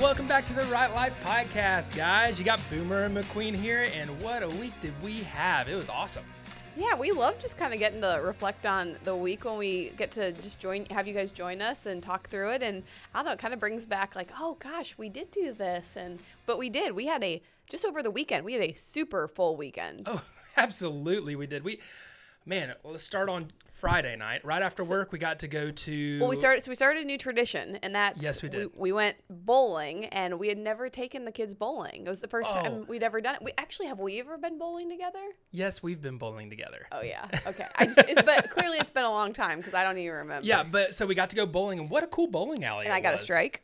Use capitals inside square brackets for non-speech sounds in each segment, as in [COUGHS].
welcome back to the Right Life Podcast, guys. You got Boomer and McQueen here, and what a week did we have? It was awesome. Yeah, we love just kind of getting to reflect on the week when we get to just join, have you guys join us and talk through it. And I don't know, it kind of brings back like, oh gosh, we did do this, and but we did. We had a just over the weekend, we had a super full weekend. Oh, [LAUGHS] absolutely, we did. We, man, let's start on Friday night. Right after work, we got to go to. Well, we started. So we started a new tradition, and that's Yes, we did. We, went bowling, and we had never taken the kids bowling. It was the first Oh. time we'd ever done it. We actually have we ever been bowling together? Yes, we've been bowling together. Oh yeah. [LAUGHS] Okay. I just, it's, but clearly it's been a long time because I don't even remember. Yeah, but so we got to go bowling, and what a cool bowling alley! And I got a strike.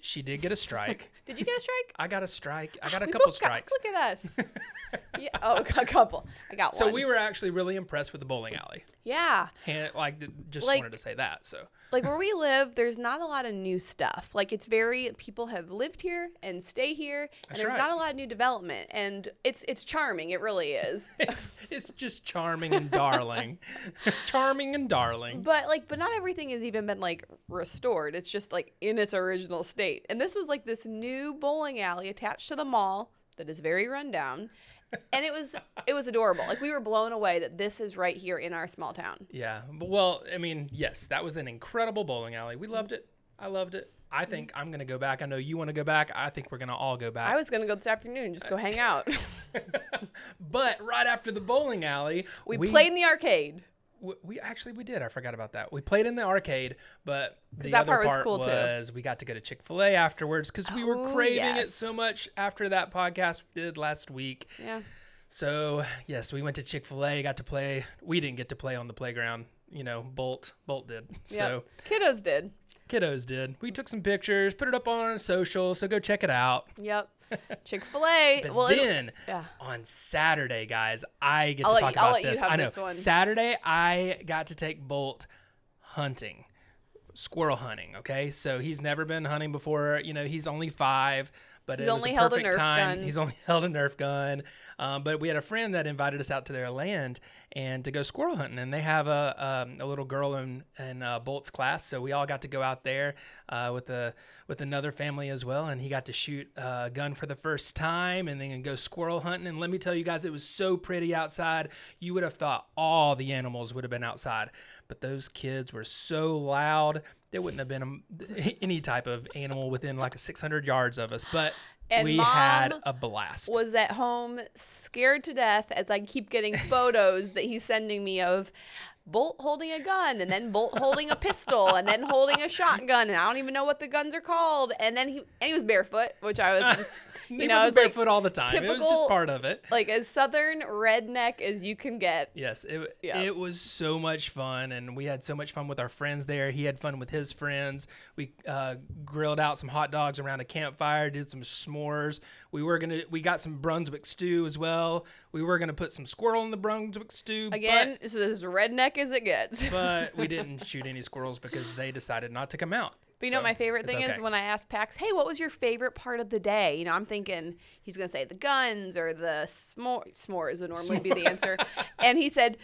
She did get a strike. [LAUGHS] Did you get a strike? I got a strike. I got a [LAUGHS] We couple both got- strikes. look at us. [LAUGHS] yeah. Oh, a couple. I got So one. So we were actually really impressed with the bowling alley. Yeah. And like, just Like- wanted to say that. So Like where we [LAUGHS] live, there's not a lot of new stuff. Like it's very people have lived here and stay here, and That's there's right. not a lot of new development. And it's it's charming. It really is. [LAUGHS] it's, it's just charming and darling, [LAUGHS] charming and darling. But like, but not everything has even been like restored. It's just like in its original state. And this was like this new bowling alley attached to the mall that is very rundown, and it was it was adorable. Like we were blown away that this is right here in our small town. Yeah. Well, I mean, yes, that was an incredible bowling alley. We loved it. I loved it. I think mm. I'm gonna go back. I know you want to go back. I think we're gonna all go back. I was gonna go this afternoon just go hang out. [LAUGHS] but right after the bowling alley, We, played in the arcade. We, we actually we did. I forgot about that. We played in the arcade, but the that other part was part cool, too. was we got to go to Chick Fil A afterwards because we were Oh, craving it so much after that podcast we did last week. Yeah. So yes, we went to Chick Fil A. Got to play. We didn't get to play on the playground. You know, Bolt Bolt did. So Kiddos did. kiddos did. We took some pictures, put it up on our social. So go check it out. Yep. [LAUGHS] Chick Fil A. Well, then yeah. on Saturday, guys, I get I'll to talk you- about this. I know. this one. Saturday, I got to take Bolt hunting, squirrel hunting. Okay, so he's never been hunting before. You know, he's only five, but He's only held a Nerf time. gun. He's only [LAUGHS] held a Nerf gun. Um, but we had a friend that invited us out to their land and to go squirrel hunting, and they have a um, a little girl in in uh, Bolt's class, so we all got to go out there uh, with a with another family as well, and he got to shoot a gun for the first time, and then go squirrel hunting. And let me tell you guys, it was so pretty outside. You would have thought all the animals would have been outside, but those kids were so loud. There wouldn't have been a, [LAUGHS] any type of animal within like 600 yards of us, but And we had a blast. was at home scared to death as I keep getting [LAUGHS] photos that he's sending me of Bolt holding a gun and then Bolt holding a pistol and then holding a shotgun and I don't even know what the guns are called and then he and he was barefoot which I was just you know was it's like barefoot all the time. it was just typical- part of it. like as southern redneck as you can get. Yes, it Yeah. it was so much fun, and we had so much fun with our friends there. He had fun with his friends. We uh, grilled out some hot dogs around a campfire, did some s'mores. We were gonna we got some Brunswick stew as well. We were gonna put some squirrel in the Brunswick stew. but- Again, this is as redneck as it gets. but, we [LAUGHS] didn't shoot any squirrels because they decided not to come out. But you know, So, what my favorite thing okay. is when I ask Pax, "Hey, what was your favorite part of the day?" You know, I'm thinking he's gonna say the guns or the s'more, s'mores would normally be the answer, and he said,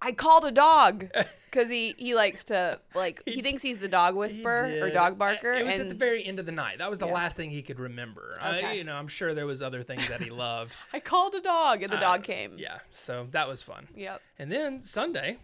"I called a dog," [LAUGHS] because he he likes to like he, He thinks he's the dog whisperer or dog barker, It was and at the very end of the night. That was the Yeah. last thing he could remember. I, you know, I'm sure there was other things that he loved. [LAUGHS] I called a dog, and the Uh, dog came. Yeah, so that was fun. Yep. And then Sunday,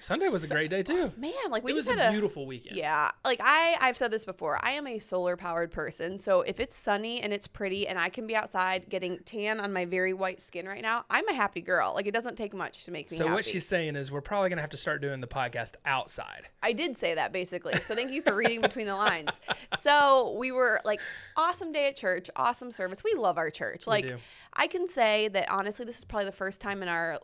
Sunday was a great day too. Man, like we it was a had a beautiful weekend. Yeah, like I I've said this before. I am a solar powered person. So if it's sunny and it's pretty and I can be outside getting tan on my very white skin right now, I'm a happy girl. Like it doesn't take much to make me So happy. what she's saying is we're probably gonna have to start doing the podcast outside. I did say that basically. So thank you for reading between the lines. So we were like awesome day at church, awesome service. We love our church. Like. I can say that honestly this is probably the first time in our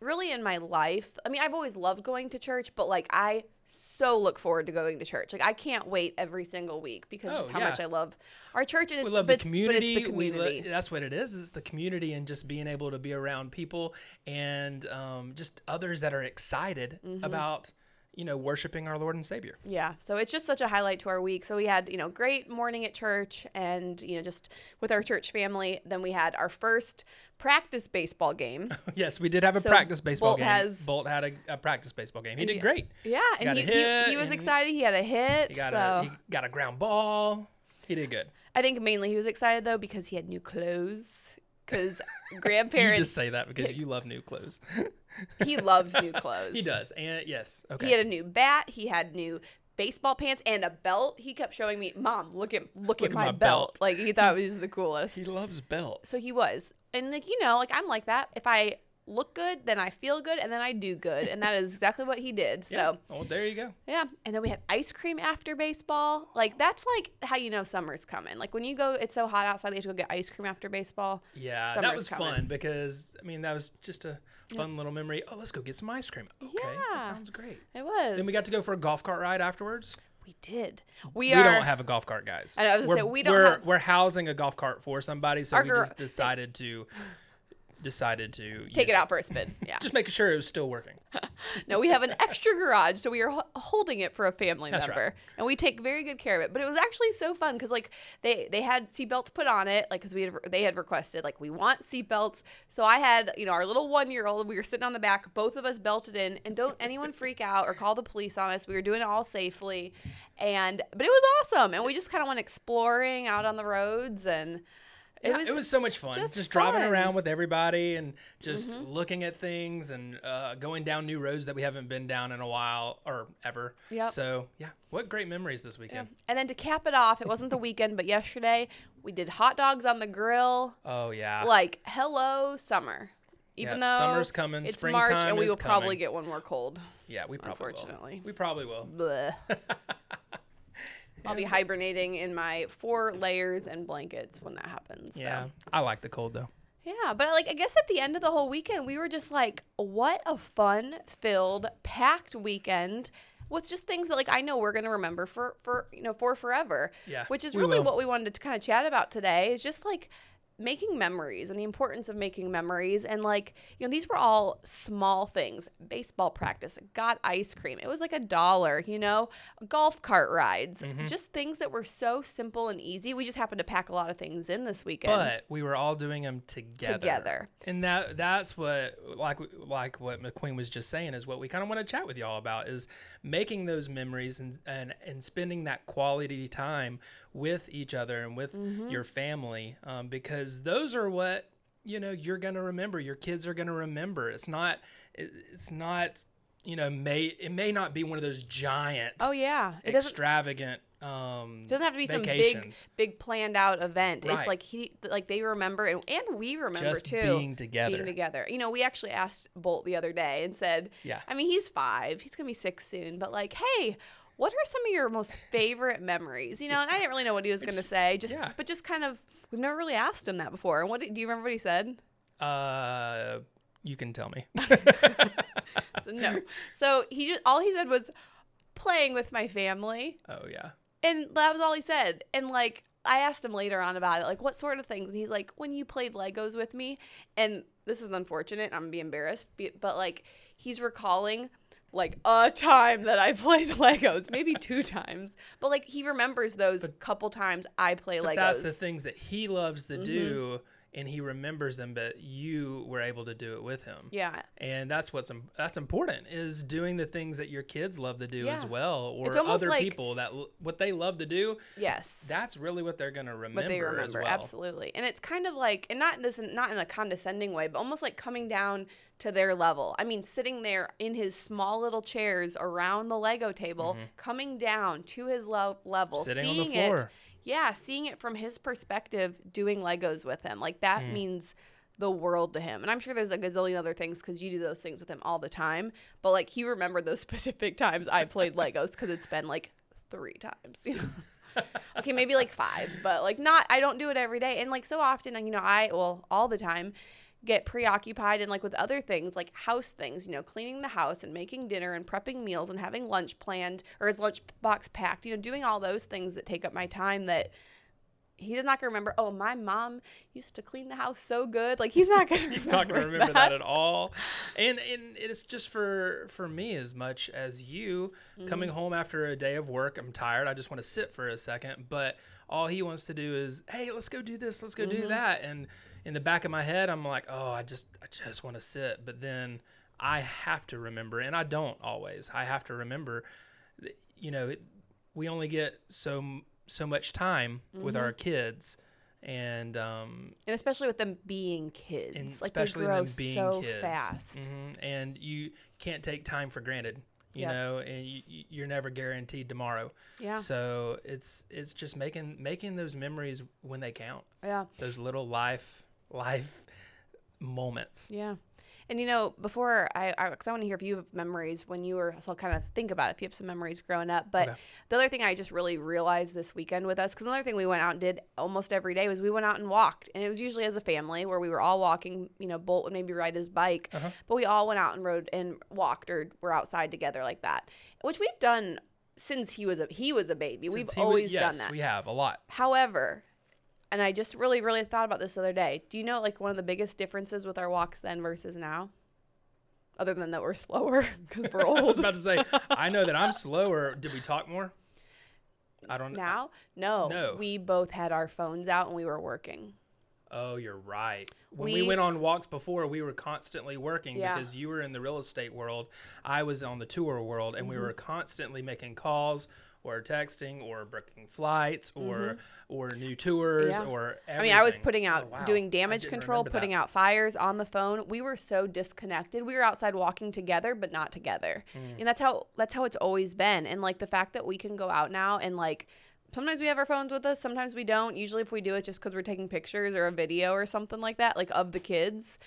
really in my life. I mean, I've always loved going to church, but like I so look forward to going to church. Like I can't wait every single week because Oh, just how yeah. much I love our church and We it's love but the it's- community. But it's the We lo- community. that's what it is. Is the community and just being able to be around people and um, just others that are excited Mm-hmm. about you know worshiping our Lord and Savior. Yeah, so it's just such a highlight to our week. So we had, you know, great morning at church and, you know, just with our church family. Then we had our first practice baseball game. [LAUGHS] yes, we did have a So practice baseball Bolt game. has- Bolt had a, a practice baseball game. He did great. Yeah, got and he, he, he was excited. He had a hit. He got so a he got a ground ball. He did good. I think mainly he was excited though because he had new clothes. Because [LAUGHS] You grandparents, just say that because you love new clothes. [LAUGHS] he loves new [LAUGHS] clothes. he does. And yes. Okay. He had a new bat. He had new baseball pants and a belt. He kept showing me, "Mom, look at look, at, my, my belt. belt." Like he thought it was the coolest. he loves belts. So he was, and like you know, like I'm like that. If I look good, then I feel good, and then I do good, and that is exactly what he did. yeah. So Well, there you go. yeah, and then we had ice cream after baseball. Like that's like how you know summer's coming. Like when you go, it's so hot outside, you have to go get ice cream after baseball. Yeah, that was coming. fun because I mean that was just a fun little memory. Oh, let's go get some ice cream. Okay, Yeah. that sounds great. It was. Then we got to go for a golf cart ride afterwards. We did. We, We, are. don't have a golf cart, guys. I know, I was we're, say, we don't We're, have- we're housing a golf cart for somebody, so we just decided to decided to take use it out for a spin. [LAUGHS] Yeah. Just making sure it was still working. [LAUGHS] No, we have an extra garage, so we are ho- holding it for a family That's right. member, and we take very good care of it. But it was actually so fun because like they they had seatbelts put on it, like because we had they had requested like we want seatbelts. So I had you know our little one year old, we were sitting on the back, both of us belted in, and don't anyone freak out or call the police on us. We were doing it all safely, and but it was awesome, and we just kind of went exploring out on the roads and. It, Yeah, was, it was so much fun. just Just, driving around with everybody and just Mm-hmm. looking at things and uh, going down new roads that we haven't been down in a while or ever. Yep. So yeah, what great memories this Yeah. weekend. And then to cap it off, it wasn't the weekend, but yesterday we did hot dogs on the grill. Oh yeah. Like, hello, summer. Even Yeah, though summer's coming, it's March and we will probably get one more cold. yeah, we probably will. unfortunately. will. We probably will. [LAUGHS] I'll be hibernating in my four layers and blankets when that happens. So. Yeah, I like the cold though. Yeah, but like I guess at the end of the whole weekend, we were just like, what a fun-filled, packed weekend with just things that like I know we're gonna remember for for you know for forever. Yeah, which is really will. what we wanted to kind of chat about today. Is just like making memories and the importance of making memories and like you know these were all small things baseball practice got ice cream it was like a dollar you know golf cart rides Mm-hmm. just things that were so simple and easy we just happened to pack a lot of things in this weekend But we were all doing them together. Together. And that that's what like like what McQueen was just saying is what we kind of want to chat with y'all about is making those memories and and, and spending that quality time with each other and with Mm-hmm. your family um, because those are what you know you're gonna remember. Your kids are gonna remember. It's not it's not you know may it may not be one of those giant oh yeah it doesn't extravagant um It doesn't have to be vacations. some big, big planned out event. It's like he, like they remember, and, and we remember Just too. being together. Being together. You know, we actually asked Bolt the other day and said, Yeah. I mean, he's five. He's gonna be six soon. But like, hey, what are some of your most favorite memories? You know, and I didn't really know what he was gonna say. Just, yeah. but just kind of, we've never really asked him that before. And what do you remember what he said? Uh, you can tell me. [LAUGHS] So, no. So he just all he said was playing with my family. oh yeah. And that was all he said. And like I asked him later on about it, like what sort of things? And he's like, when you played Legos with me, and this is unfortunate. I'm gonna be embarrassed, but like he's recalling like a time that I [LAUGHS] played Legos, maybe two times, but like he remembers those couple times I play But Legos. that's the things that he loves Mm-hmm. to do, and he remembers them. But you were able to do it with him. yeah, And that's what's that's important is doing the things that your kids love to do as well, or other like- people that what they love to do. yes. That's really what they're gonna remember. but they remember as well. absolutely and it's kind of like and not this not in a condescending way but almost like coming down to their level i mean sitting there in his small little chairs around the lego table coming down to his lo- level Mm-hmm. Sitting on the seeing it floor. Yeah seeing it from his perspective doing legos with him like that Mm. means the world to him and i'm sure there's a gazillion other things because you do those things with him all the time but like he remembered those [LAUGHS] specific times i played legos because it's been like three times you know [LAUGHS] okay, maybe like five, but like not, I don't do it every day. And like so often, you know, I, well, all the time get preoccupied and like with other things, like house things, you know, cleaning the house and making dinner and prepping meals and having lunch planned or his lunch box packed, you know, doing all those things that take up my time that he does not gonna remember. Oh, my mom used to clean the house so good. Like he's not gonna. [LAUGHS] He's not gonna remember that at all, and and it's just for for me as much as you Mm-hmm. coming home after a day of work. I'm tired. I just want to sit for a second, but all he wants to do is, hey, let's go do this, let's go Mm-hmm. do that, and in the back of my head, I'm like, oh, I just I just want to sit, but then I have to remember, and I don't always. I have to remember, you know, it, we only get so so much time with Mm-hmm. our kids, and um, and especially with them being kids, and like especially they grow them being so kids. fast. Mhm. And you can't take time for granted, you Yep. know, and you, you- you're never guaranteed tomorrow. Yeah, So it's it's just making making those memories when they count. yeah. Those little life life moments. Yeah. And you know, before I, I, cause I want to hear if you have memories when you were, so I'll kind of think about it if you have some memories growing up. But Okay. the other thing I just really realized this weekend with us, because another thing we went out and did almost every day was we went out and walked. And it was usually as a family where we were all walking, you know, Bolt would maybe ride his bike, Uh-huh. but we all went out and rode and walked or were outside together like that, which we've done since he was a, he was a baby. Since we've he was- always yes, done that. We have a lot. However, and I just really, really thought about this the other day. Do you know like one of the biggest differences with our walks then versus now? Other than that we're slower [LAUGHS] because we're [LAUGHS] I was about to say, [LAUGHS] I know that I'm slower. Did we talk more? I don't know. now. No, No. we both had our phones out and we were working. Oh, you're right. When we, We- went on walks before, we were constantly working Yeah. because you were in the real estate world. I was on the tour world, and we were Mm-hmm. constantly making calls or texting or booking flights or or new tours Mm-hmm. Yeah. or everything. I mean, I was putting Oh, out wow. doing damage control, remember that. putting out fires on the phone. We were so disconnected. We were outside walking together, but not together. Hmm. And that's how that's how it's always been. And like the fact that we can go out now and like sometimes we have our phones with us, sometimes we don't. Usually if we do it's just cuz we're taking pictures or a video or something like that, like of the kids.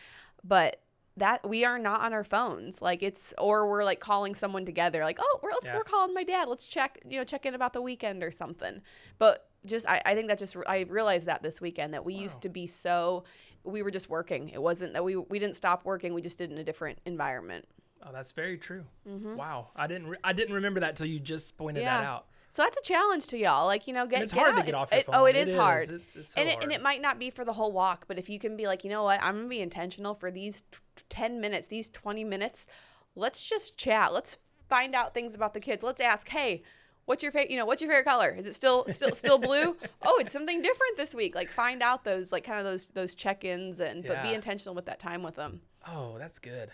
But that we are not on our phones like it's or we're like calling someone together like oh we're let's Yeah. we're calling my dad let's check you know check in about the weekend or something but just I, I think that just i realized that this weekend that we Wow. used to be so we were just working it wasn't that we we didn't stop working we just did in a different environment Oh, that's very true. Wow, I didn't re- I didn't remember that till you just pointed that Mm-hmm. Out. So that's a challenge to y'all like you know get And it's get hard to get off your oh, it- phone. oh it is, hard It's, it's so and it, hard. and it might not be for the whole walk, but if you can be like, you know what, I'm gonna be intentional for these t- t- 10 minutes, these 20 minutes, let's just chat. Let's find out things about the kids. Let's ask, hey, what's your favorite? You know, what's your favorite color? Is it still still still blue? [LAUGHS] Oh, it's something different this week. Like find out those like kind of those those check-ins and but be intentional with that time with them. oh, that's good.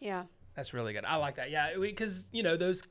Yeah. That's really good. I like that. Yeah, because you know those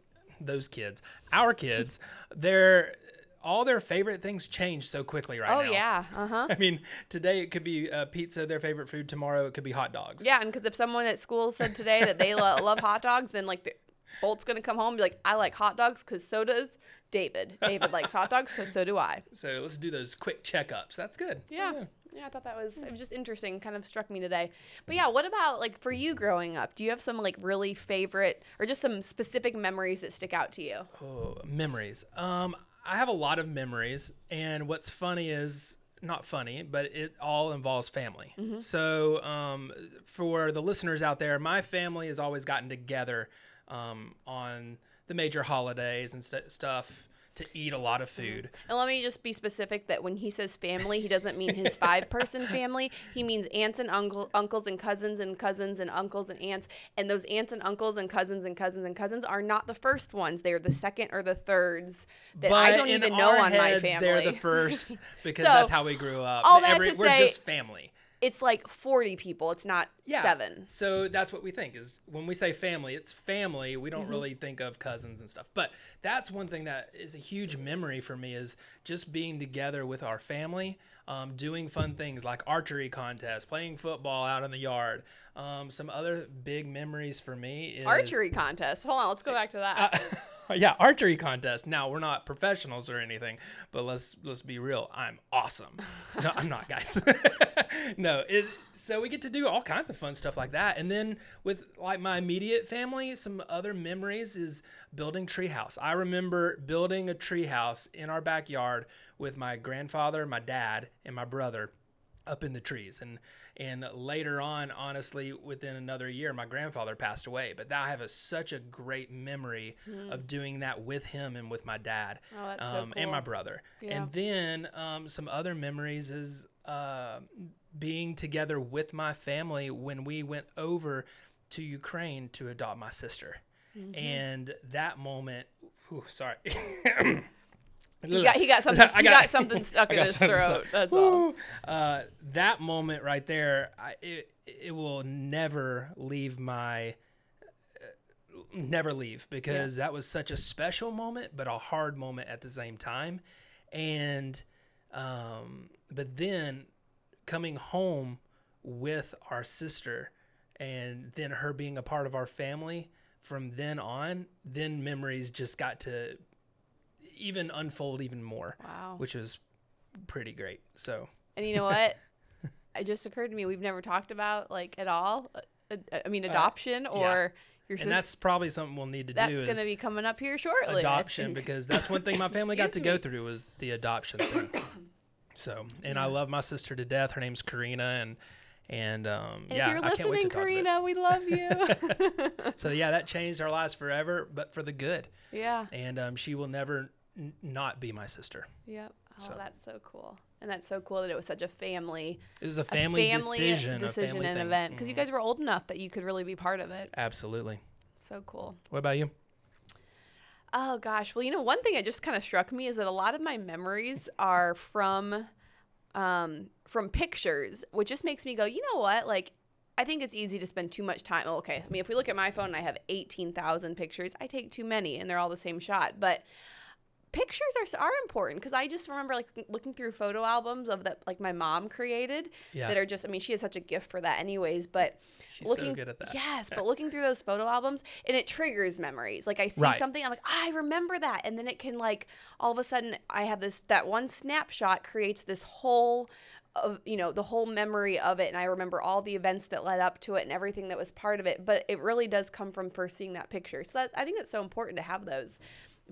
those kids, our kids, [LAUGHS] they're all their favorite things change so quickly right Oh now. Oh yeah. Uh huh. [LAUGHS] I mean, today it could be uh, pizza, their favorite food. Tomorrow it could be hot dogs. Yeah, and because if someone at school said today that they lo- [LAUGHS] love hot dogs, then like the, Bolt's gonna come home and be like, I like hot dogs because so does David. David [LAUGHS] likes hot dogs, so so do I. So let's do those quick checkups. That's good. Yeah. Yeah, I thought that was it was just interesting, kind of struck me today. But yeah, what about like for you growing up? Do you have some like really favorite or just some specific memories that stick out to you? Oh, memories. Um, I have a lot of memories, and what's funny is not funny, but it all involves family. So, um, for the listeners out there, my family has always gotten together um, on the major holidays and st- stuff to eat a lot of food. And let me just be specific that when he says family, he doesn't mean his five person [LAUGHS] family. He means aunts and uncle, uncles and cousins and cousins and uncles and aunts. And those aunts and uncles and cousins and cousins and cousins are not the first ones. They are the second or the thirds that I don't even know our on my heads, family. They're the first [LAUGHS] because So, that's how we grew up. all that to we're say- just family. It's like 40 people. It's not Yeah. seven. So that's what we think is when we say family, it's family. We Mm-hmm. don't really think of cousins and stuff. But that's one thing that is a huge memory for me is just being together with our family, um, doing fun things like archery contests, playing football out in the yard. Um, some other big memories for me is Archery contests. Hold on, let's go back to that. Uh, [LAUGHS] [LAUGHS] yeah, archery contest. Now we're not professionals or anything, but let's let's be real. I'm awesome. No, I'm not, guys. [LAUGHS] no, it. So we get to do all kinds of fun stuff like that, and then with like my immediate family, some other memories is building treehouse. I remember building a treehouse in our backyard with my grandfather, my dad, and my brother up in the trees and and later on honestly within another year my grandfather passed away but I have a, such a great memory of doing that with him and with my dad. Oh, that's so um, and my brother Yeah. and then um, some other memories is uh, being together with my family when we went over to Ukraine to adopt my sister Mm-hmm. and that moment whew, sorry [COUGHS] He got he got [LAUGHS] something I he got- got something [LAUGHS] stuck in his throat. stuck. That's all. Uh, that moment right there, I, it it will never leave my uh, never leave because that was such a special moment, but a hard moment at the same time. and um, but then coming home with our sister and then her being a part of our family from then on then memories just got to even unfold even more Wow. which was pretty great so And you know what? [LAUGHS] it just occurred to me we've never talked about like at all. uh, uh, I mean, adoption or your and sister. that's probably something we'll need to That's do That's going to be coming up here shortly. Adoption because that's one thing my [LAUGHS] family got to Excuse go through was the adoption thing. [COUGHS] So, and I love my sister to death. Her name's Karina, and and um, And yeah, if you're I can't wait listening, to talk to it. Karina, we love you. [LAUGHS] So yeah, that changed our lives forever, but for the good. yeah. And um, she will never n- not be my sister. Yep. Oh, So- that's so cool. And that's so cool that it was such a family, It was a a family, family decision, decision a family and thing. event because you Mhm. guys were old enough that you could really be part of it. Absolutely. So cool. What about you? Oh gosh. Well, you know, one thing that just kind of struck me is that a lot of my memories [LAUGHS] are from um from pictures, which just makes me go, you know what? Like I think it's easy to spend too much time. Okay. I mean, if we look at my phone and I have 18,000 pictures, I take too many and they're all the same shot. But pictures are are important because I just remember like looking through photo albums of that like my mom created Yeah, that are just I mean, she has such a gift for that anyways, but she's looking so good at that. Yes, but looking through those photo albums and it triggers memories. Like I see Right. something, I'm like, "Ah, I remember that, and then it can like all of a sudden I have this that one snapshot creates this whole of you know the whole memory of it and i remember all the events that led up to it and everything that was part of it but it really does come from first seeing that picture so that i think it's so important to have those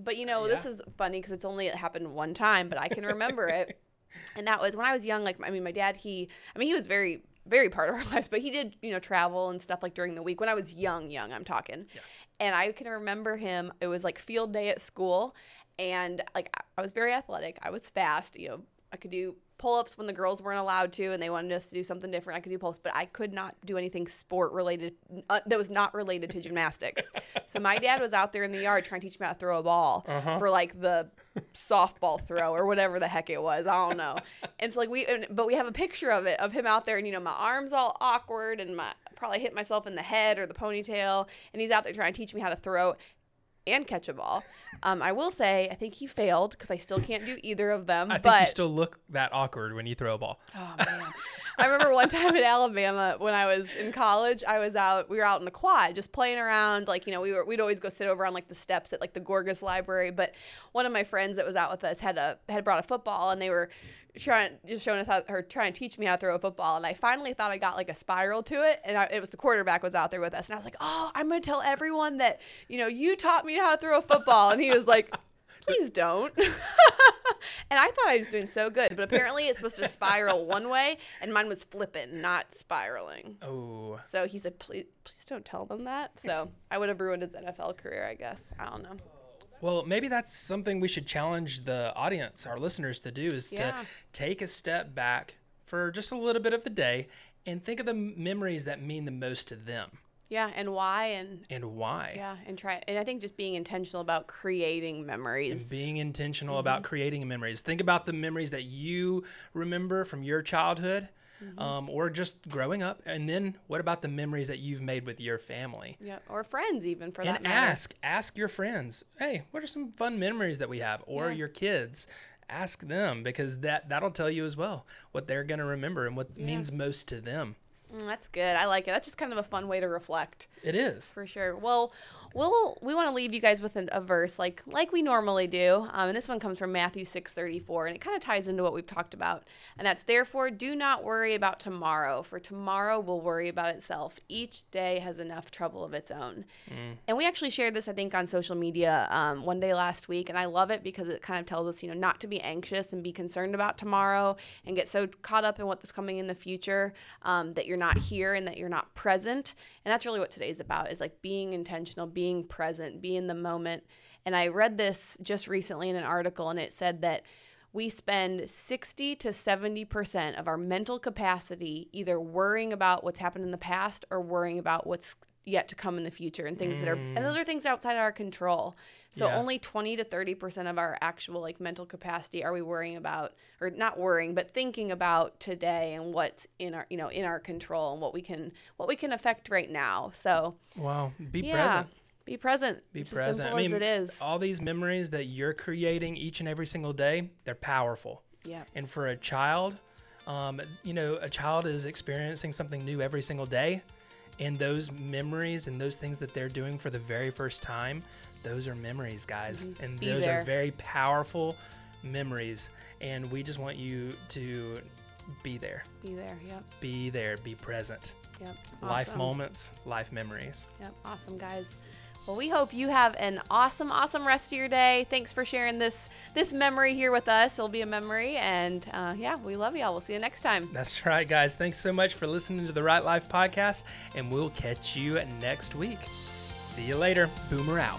but you uh, know this is funny because it's only it happened one time but i can remember it [LAUGHS] and that was when I was young. Like, I mean, my dad, he, I mean, he was very, very part of our [LAUGHS] lives, but he did, you know, travel and stuff like during the week when I was young, young, I'm talking. Yeah. And I can remember him, it was like field day at school. And like, I was very athletic. I was fast, you know, I could do pull ups when the girls weren't allowed to and they wanted us to do something different. I could do pull ups, but I could not do anything sport related uh, that was not related to gymnastics. so my dad was out there in the yard trying to teach me how to throw a ball Uh-huh. for like the softball throw or whatever the heck it was. I don't know. And so like we, and, but we have a picture of it of him out there, and you know my arms all awkward, and my probably hit myself in the head or the ponytail, and he's out there trying to teach me how to throw and catch a ball. Um, I will say I think he failed because I still can't do either of them. I think but you still look that awkward when you throw a ball. Oh man. [LAUGHS] I remember one time in Alabama when I was in college, I was out we were out in the quad just playing around like, you know, we were we'd always go sit over on like the steps at like the Gorgas library, but one of my friends that was out with us had a had brought a football and they were trying just showing us how or trying to teach me how to throw a football and I finally thought I got like a spiral to it and I, it was the quarterback was out there with us and I was like, "Oh, I'm going to tell everyone that, you know, you taught me how to throw a football." And he was like, please don't. [LAUGHS] and I thought I was doing so good, but apparently it's supposed to spiral [LAUGHS] one way, and mine was flipping, not spiraling. Oh, So he said, please, please don't tell them that. [LAUGHS] So I would have ruined his NFL career, I guess. I don't know. Well, maybe that's something we should challenge the audience, our listeners, to do is Yeah. to take a step back for just a little bit of the day and think of the memories that mean the most to them Yeah, and why, and and why. yeah, and try. And I think just being intentional about creating And memories. being intentional Mm-hmm. about creating memories. Think about the memories that you remember from your childhood Mm-hmm. um, or just growing up. And then what about the memories that you've made with your family? Yeah, or friends even for that and ask ask your friends hey what are some fun memories that we have or Yeah. your kids ask them because that that'll tell you as well what they're going to remember and what Yeah. means most to them Mm, that's good. I like it. That's just kind of a fun way to reflect. it is For sure. Well, we'll we want to leave you guys with an, a verse like like we normally do, um, and this one comes from Matthew six thirty four, and it kind of ties into what we've talked about, and that's therefore do not worry about tomorrow, for tomorrow will worry about itself. Each day has enough trouble of its own. And we actually shared this, I think, on social media um, one day last week, and I love it because it kind of tells us, you know, not to be anxious and be concerned about tomorrow and get so caught up in what's coming in the future um, that you're not here and that you're not present. And that's really what today's about is like being intentional, being present, be in the moment. And I read this just recently in an article, and it said that we spend 60 to 70% of our mental capacity either worrying about what's happened in the past or worrying about what's yet to come in the future and things that are and those are things outside our control so Yeah. only 20 to 30% of our actual like mental capacity are we worrying about or not worrying but thinking about today and what's in our you know in our control and what we can what we can affect right now so wow be yeah present Be present. Be it's present. As I mean, as it is. all these memories that you're creating each and every single day, they're powerful. Yeah. And for a child, um, you know, a child is experiencing something new every single day. And those memories and those things that they're doing for the very first time, those are memories, guys. Mhm. And Be those there. are very powerful memories. And we just want you to be there. Be there. Yep. Be there. Be present. Yep. Awesome. Life moments, life memories. Yep. Awesome, guys. Well, we hope you have an awesome, awesome rest of your day. Thanks for sharing this this memory here with us. It'll be a memory, and uh, yeah, we love y'all. We'll see you next time. That's right, guys. Thanks so much for listening to the Right Life podcast, and we'll catch you next week. See you later. Boomer out.